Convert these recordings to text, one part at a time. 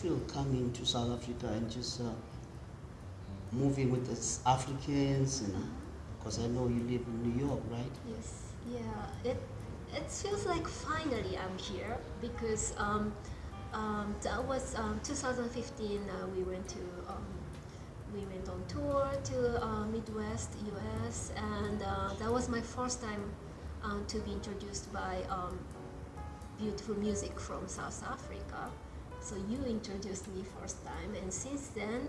feel coming to South Africa and just uh, moving with the Africans? Because I know you live in New York, right? Yes, yeah. It it feels like finally I'm here because um, um, that was um, 2015. Uh, we went to um, we went on tour to uh, Midwest U.S. and uh, that was my first time um, to be introduced by um, beautiful music from South Africa. So you introduced me first time, and since then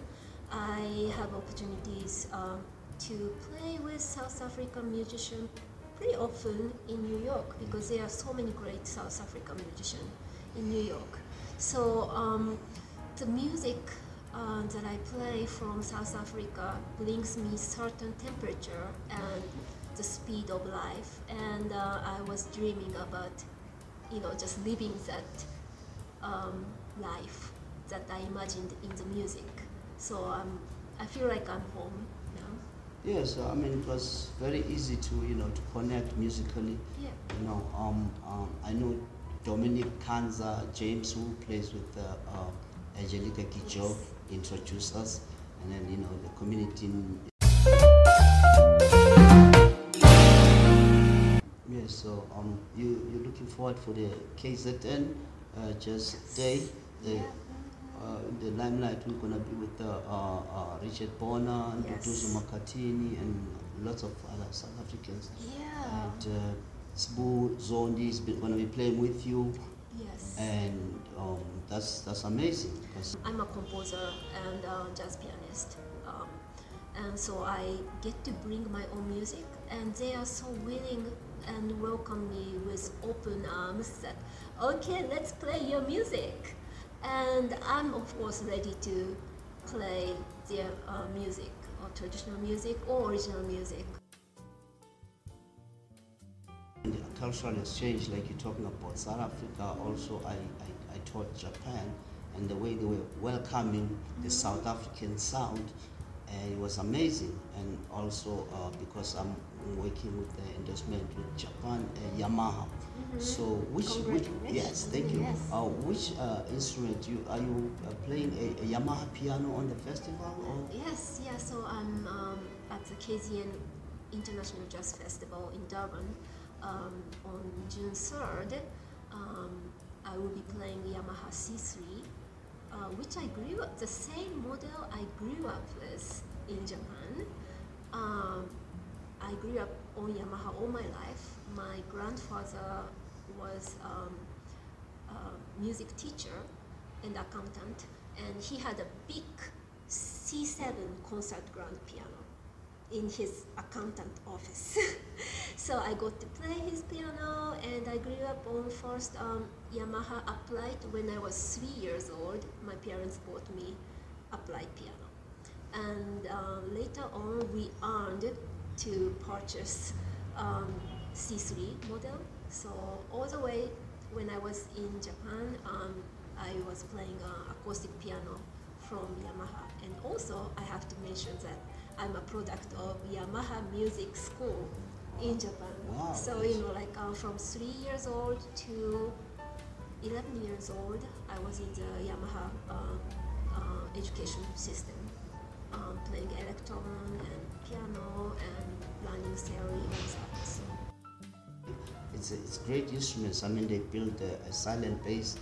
I have opportunities um, to play with South African musicians pretty often in New York because there are so many great South African musicians in New York. So um, the music uh, that I play from South Africa brings me certain temperature and the speed of life. And uh, I was dreaming about, you know, just living that um, life that I imagined in the music. So um, I feel like I'm home. Know? Yes, I mean it was very easy to you know to connect musically. Yeah. You know, um, um, I know Dominic Kanza, James, who plays with uh, uh, Angelique Kidjo, Yes. introduced us, and then you know the community. Yes, so um, you you're looking forward for the KZN uh, just day. The, uh, the limelight, we're gonna be with uh, uh, uh, Richard Bona and Yes. Nduduzo Makhathini and lots of other South Africans. Yeah. And uh, Sbu Zondi is going to be playing with you, yes. and um, that's that's amazing. I'm a composer and a jazz pianist. Um, and so I get to bring my own music, and they are so willing and welcome me with open arms that, okay, let's play your music. And I'm, of course, ready to play their uh, music, or traditional music, or original music. in the cultural exchange, like you're talking about South Africa, also I, I, I taught Japan, and the way they were welcoming the South African sound, it was amazing. And also uh, because I'm working with the endorsement with Japan, uh, Yamaha. So which, which yes, thank you. Yes. Uh, which uh, instrument you are you uh, playing a, a Yamaha piano on the festival or? Yes, yeah, so I'm um, at the KZN International Jazz Festival in Durban um, on June 3rd. Um, I will be playing Yamaha C3, uh, which I grew up, the same model I grew up with in Japan. Um, I grew up on Yamaha all my life. My grandfather was um, a music teacher and accountant, and he had a big C7 concert grand piano in his accountant office. so I got to play his piano, and I grew up on first um, Yamaha upright when I was three years old. My parents bought me upright piano, and uh, later on we earned to purchase um, C3 model. So all the way when I was in Japan, um, I was playing uh, acoustic piano from Yamaha. And also, I have to mention that I'm a product of Yamaha Music School in Japan. Wow. So, you know, like uh, from three years old to 11 years old, I was in the Yamaha uh, uh, education system, um, playing Electone and piano and learning theory and that. So, It's, it's great instruments. I mean, they build a, a silent bass.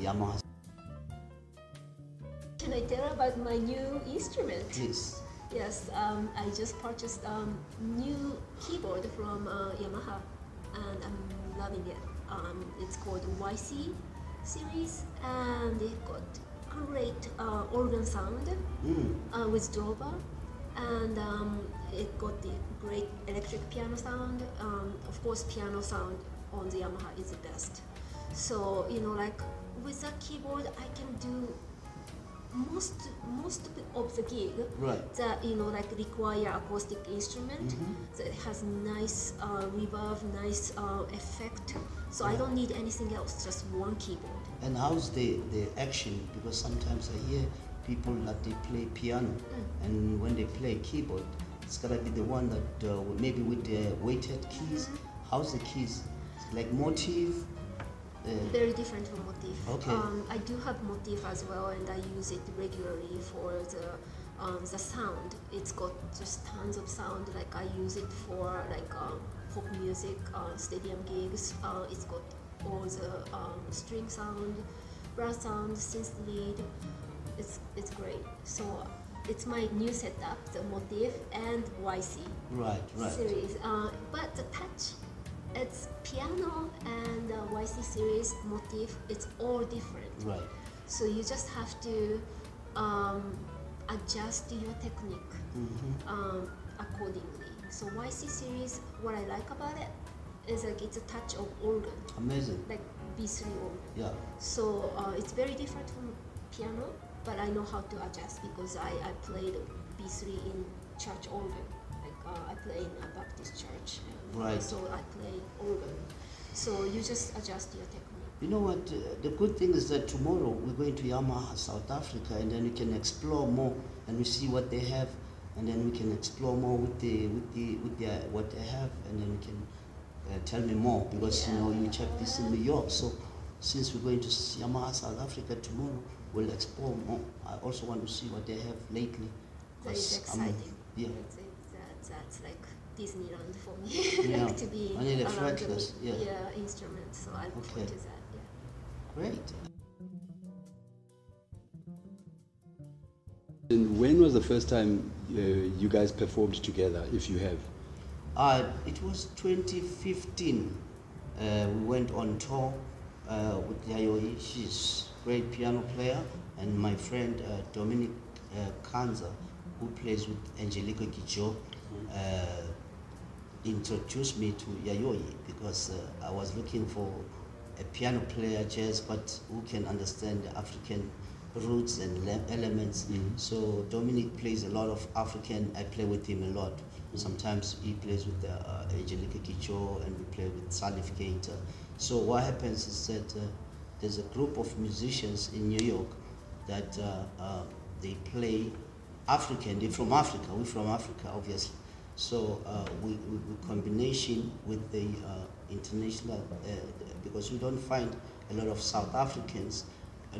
Yamaha, can I tell about my new instrument? please. Yes, um, I just purchased um, new keyboard from uh, Yamaha, and I'm loving it. Um, it's called YC series, and it got great uh, organ sound Mm. uh, with drawbar, and um, it got the great electric piano sound. Um, of course, piano sound on the Yamaha is the best. So you know, like with a keyboard, I can do most most of the gig Right. that you know like require acoustic instrument Mhm. that has nice uh, reverb, nice uh, effect. So I don't need anything else, just one keyboard. And how's the, the action? Because sometimes I hear people that they play piano, and when they play keyboard, It's gonna be the one that uh, maybe with the weighted keys. How's the keys? Like motif? Uh, Very different from motif. Okay. Um, I do have motif as well, and I use it regularly for the um, the sound. It's got just tons of sound. Like I use it for like um, pop music, uh, stadium gigs. Uh, it's got all the um, string sound, brass sound, synth lead. It's it's great. So it's my new setup, the motif and YC right, right. series. Uh, but the touch, it's piano and uh, YC series motif. It's all different. Right. So you just have to um, adjust your technique hmm um, accordingly. So YC series, what I like about it is like it's a touch of organ, Amazing. like B3 organ. Yeah. So uh, it's very different from piano, but I know how to adjust because I, I played B3 in church organ. Uh, I play in a Baptist church, and Right. so I play organ. So you just adjust your technique. You know what? Uh, the good thing is that tomorrow we're going to Yamaha, South Africa, and then we can explore more and we see what they have, and then we can explore more with the with the with their what they have, and then we can uh, tell me more because you know you check this in New York. So since we're going to Yamaha, South Africa tomorrow, we'll explore more. I also want to see what they have lately. That is 'cause I'm- exciting. yeah. It's, it's, that, that's like Disneyland for me. Yeah. like to be I need a around the fretless, yeah. instruments. So I look Okay. forward to that. Yeah. Great. And when was the first time uh, you guys performed together, if you have? Uh, it was 2015. Uh, we went on tour uh, with Yayoi. She's a great piano player, and my friend uh, Dominic uh, Kanza, who plays with Angelique Kidjo, uh, introduced me to Yayoi because uh, I was looking for a piano player, jazz, but who can understand the African roots and le- elements. So Dominic plays a lot of African. I play with him a lot. Sometimes he plays with uh, Angelique Kidjo and we play with Salif Keita. So what happens is that uh, there's a group of musicians in New York that uh, uh, they play African. They're from Africa. We're from Africa, obviously. So uh, we, we, we combination with the uh, international uh, because we don't find a lot of South Africans.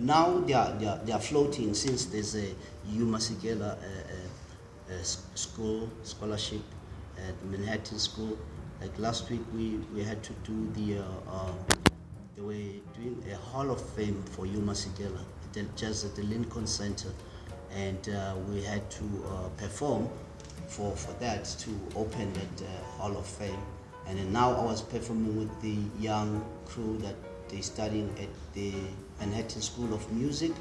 Now they are, they are, they are floating since there's a Masekela uh, uh, uh, school scholarship at Manhattan School. Like last week, we, we had to do the uh, they were doing a Hall of Fame for Hugh Masekela, just at the Lincoln Center, and we had to perform for, for that to open that uh, Hall of Fame. And then now I was performing with the young crew that they studying at the Manhattan School of Music,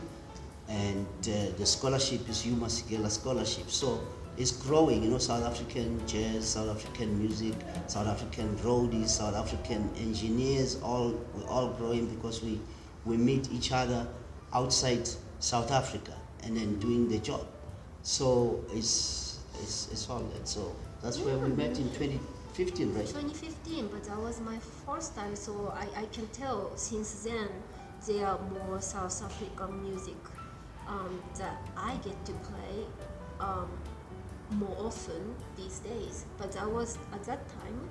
and uh, the scholarship is Hugh Masekela Scholarship. So it's growing, you know, South African jazz, South African music, South African roadies, South African engineers, all we're all growing because we we meet each other outside South Africa and then doing the job. So it's it's, it's all that. So that's where we met in 2015, right? 2015, but that was my first time, so I, I can tell since then there are more South African music um, that I get to play um, more often these days. But I was at that time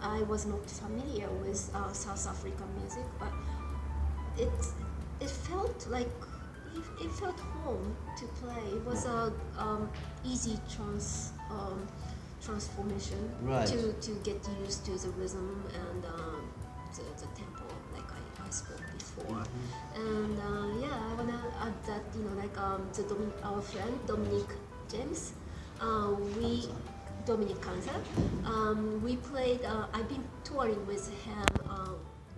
I was not familiar with uh, South African music, but it it felt like it, it felt home to play. It was a um, easy trans um, transformation Right. to to get used to the rhythm and um, the, the tempo, like I, I spoke before. And uh, yeah, I wanna add that you know like um, the our friend Dominic James, uh, we Dominic Kanza, um, we played. Uh, I've been touring with him uh,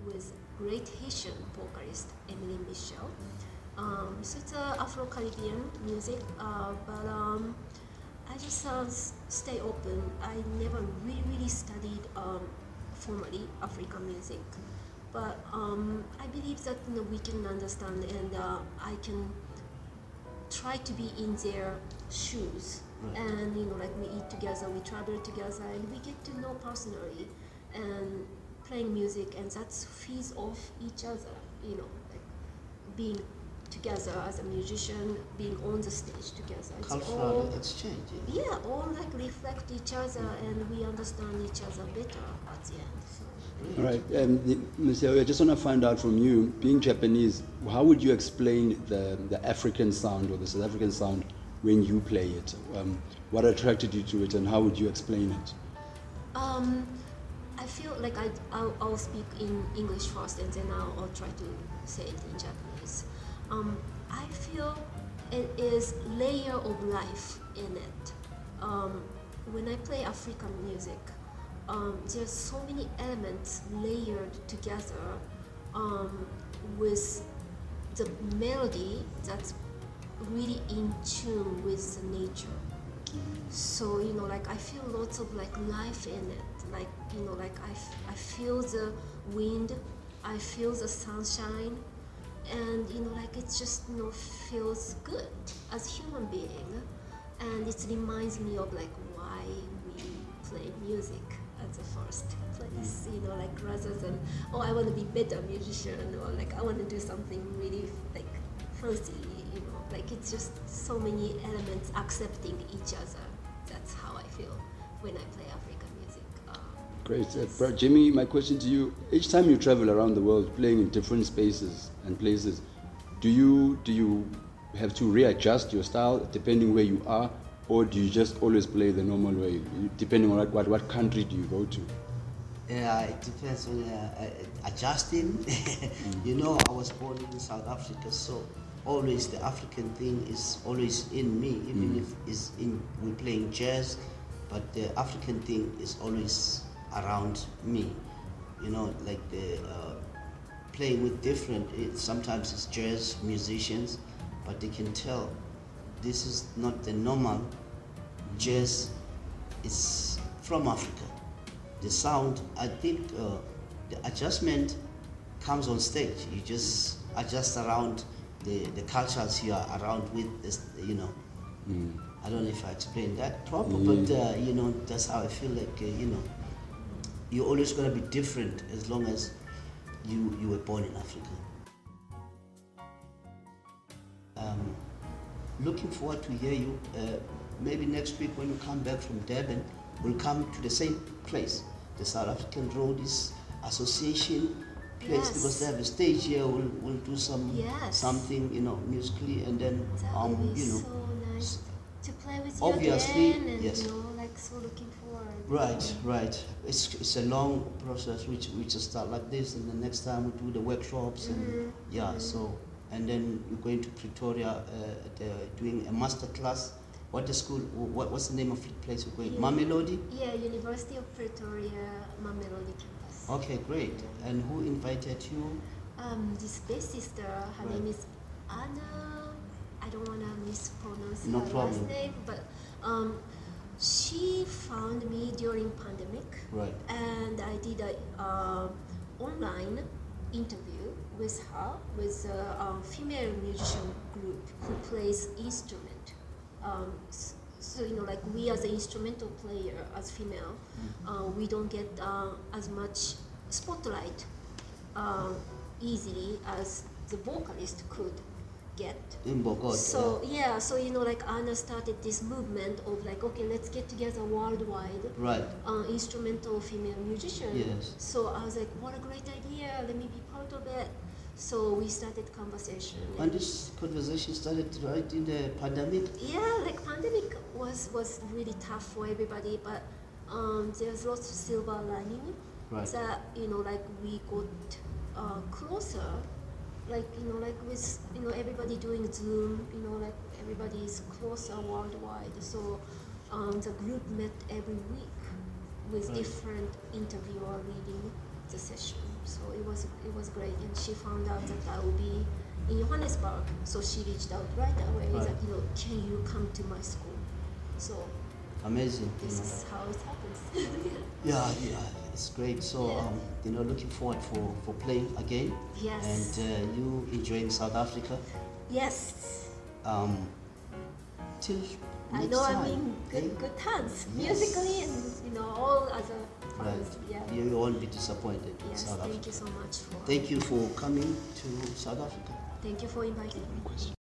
with great Haitian vocalist Emeline Michel. Um, so it's uh, Afro-Caribbean music, uh, but um, I just uh, stay open. I never really, really studied um, formally African music, but um, I believe that you know, we can understand and uh, I can try to be in their shoes. Right. And you know, like we eat together, we travel together, and we get to know personally and playing music, and that feeds off each other. You know, like being together as a musician, being on the stage together. It's Cultural all, exchange. yeah. yeah, all like reflect each other and we understand each other better at the end. So. All right, um, the- Ms. Yao, I just want to find out from you, being Japanese, how would you explain the, the African sound or the South African sound when you play it? Um, what attracted you to it and how would you explain it? Um, I feel like I, I'll, I'll speak in English first and then I'll, I'll try to say it in Japanese. Um, I feel it is layer of life in it. Um, when I play African music, um, there's so many elements layered together um, with the melody that's really in tune with the nature. So you know, like I feel lots of like life in it. Like you know, like I, I feel the wind, I feel the sunshine, and you know, like it just you know feels good as human being, and it reminds me of like why we play music at the first place. You know, like rather than oh I want to be better musician or like I want to do something really like fancy. You know, like it's just so many elements accepting each other. That's how I feel when I play. Um, Great. Uh, Jimmy, my question to you, each time you travel around the world playing in different spaces and places, do you, do you have to readjust your style depending where you are or do you just always play the normal way, depending on what, what, country do you go to? Yeah, it depends on uh, uh, adjusting. you know, I was born in South Africa, so always the African thing is always in me, even if it's in we playing jazz, but the African thing is always around me. You know, like the uh, playing with different. It, sometimes it's jazz musicians, but they can tell this is not the normal jazz. It's from Africa the sound, I think uh, the adjustment comes on stage. You just adjust around the, the cultures you are around with, this, you know. I don't know if I explained that proper, but uh, you know, that's how I feel like, uh, you know, you're always going to be different as long as you, you were born in Africa. Um, looking forward to hear you. Uh, maybe next week when you come back from Durban, we'll come to the same place, the South African Roadies Association place, Yes. because they have a stage here. We'll, we'll do some Yes. something, you know, musically, and then, um, you know, so nice to play with you obviously, again, and yes. you know, like so looking forward. Right, right. It's, it's a long process. which we just start like this, and the next time we do the workshops, and Mhm, yeah. mhm. So, and then you're going to Pretoria, uh, the, doing a master class. What the school? What, what's the name of the place we're going? Mamelodi. Yeah, University of Pretoria, Mamelodi campus. Okay, great. And who invited you? Um, this bass sister, her Right. name is Anna. I don't wanna mispronounce No her problem. last name, but um, she found me during pandemic, Right. and I did a uh, online interview with her with a um, female musician group who plays instrument. Um, so you know, like we as an instrumental player, as female, uh, we don't get uh, as much spotlight uh, easily as the vocalist could get. In Bogota. So yeah, so you know, like Anna started this movement of like, okay, let's get together worldwide Right. uh, instrumental female musician. Yes. So I was like, what a great idea! Let me be part of it. So we started conversation. And this conversation started right in the pandemic. yeah, like pandemic was was really tough for everybody, but um, there's lots of silver lining. Right. That you know, like we got uh, closer, like you know, like with you know everybody doing Zoom, you know, like everybody is closer worldwide. So um, the group met every week with Right. different interviewer leading the session. So it was it was great, and she found out that I would be in Johannesburg. So she reached out right away. Right. That you know, can you come to my school? So Amazing. you this know. is how it happens. Yeah, yeah, it's great. So, Yeah. um, you know, looking forward for, for playing again. Yes. And uh, you enjoying South Africa. yes. Um, till I next know time. I'm in good, eh? good hands Yes. musically and you know all other Right. Yeah. You, you won't be disappointed in Yes. South Thank Africa. you so much for. Thank you for coming to South Africa. Thank you for inviting me. Question.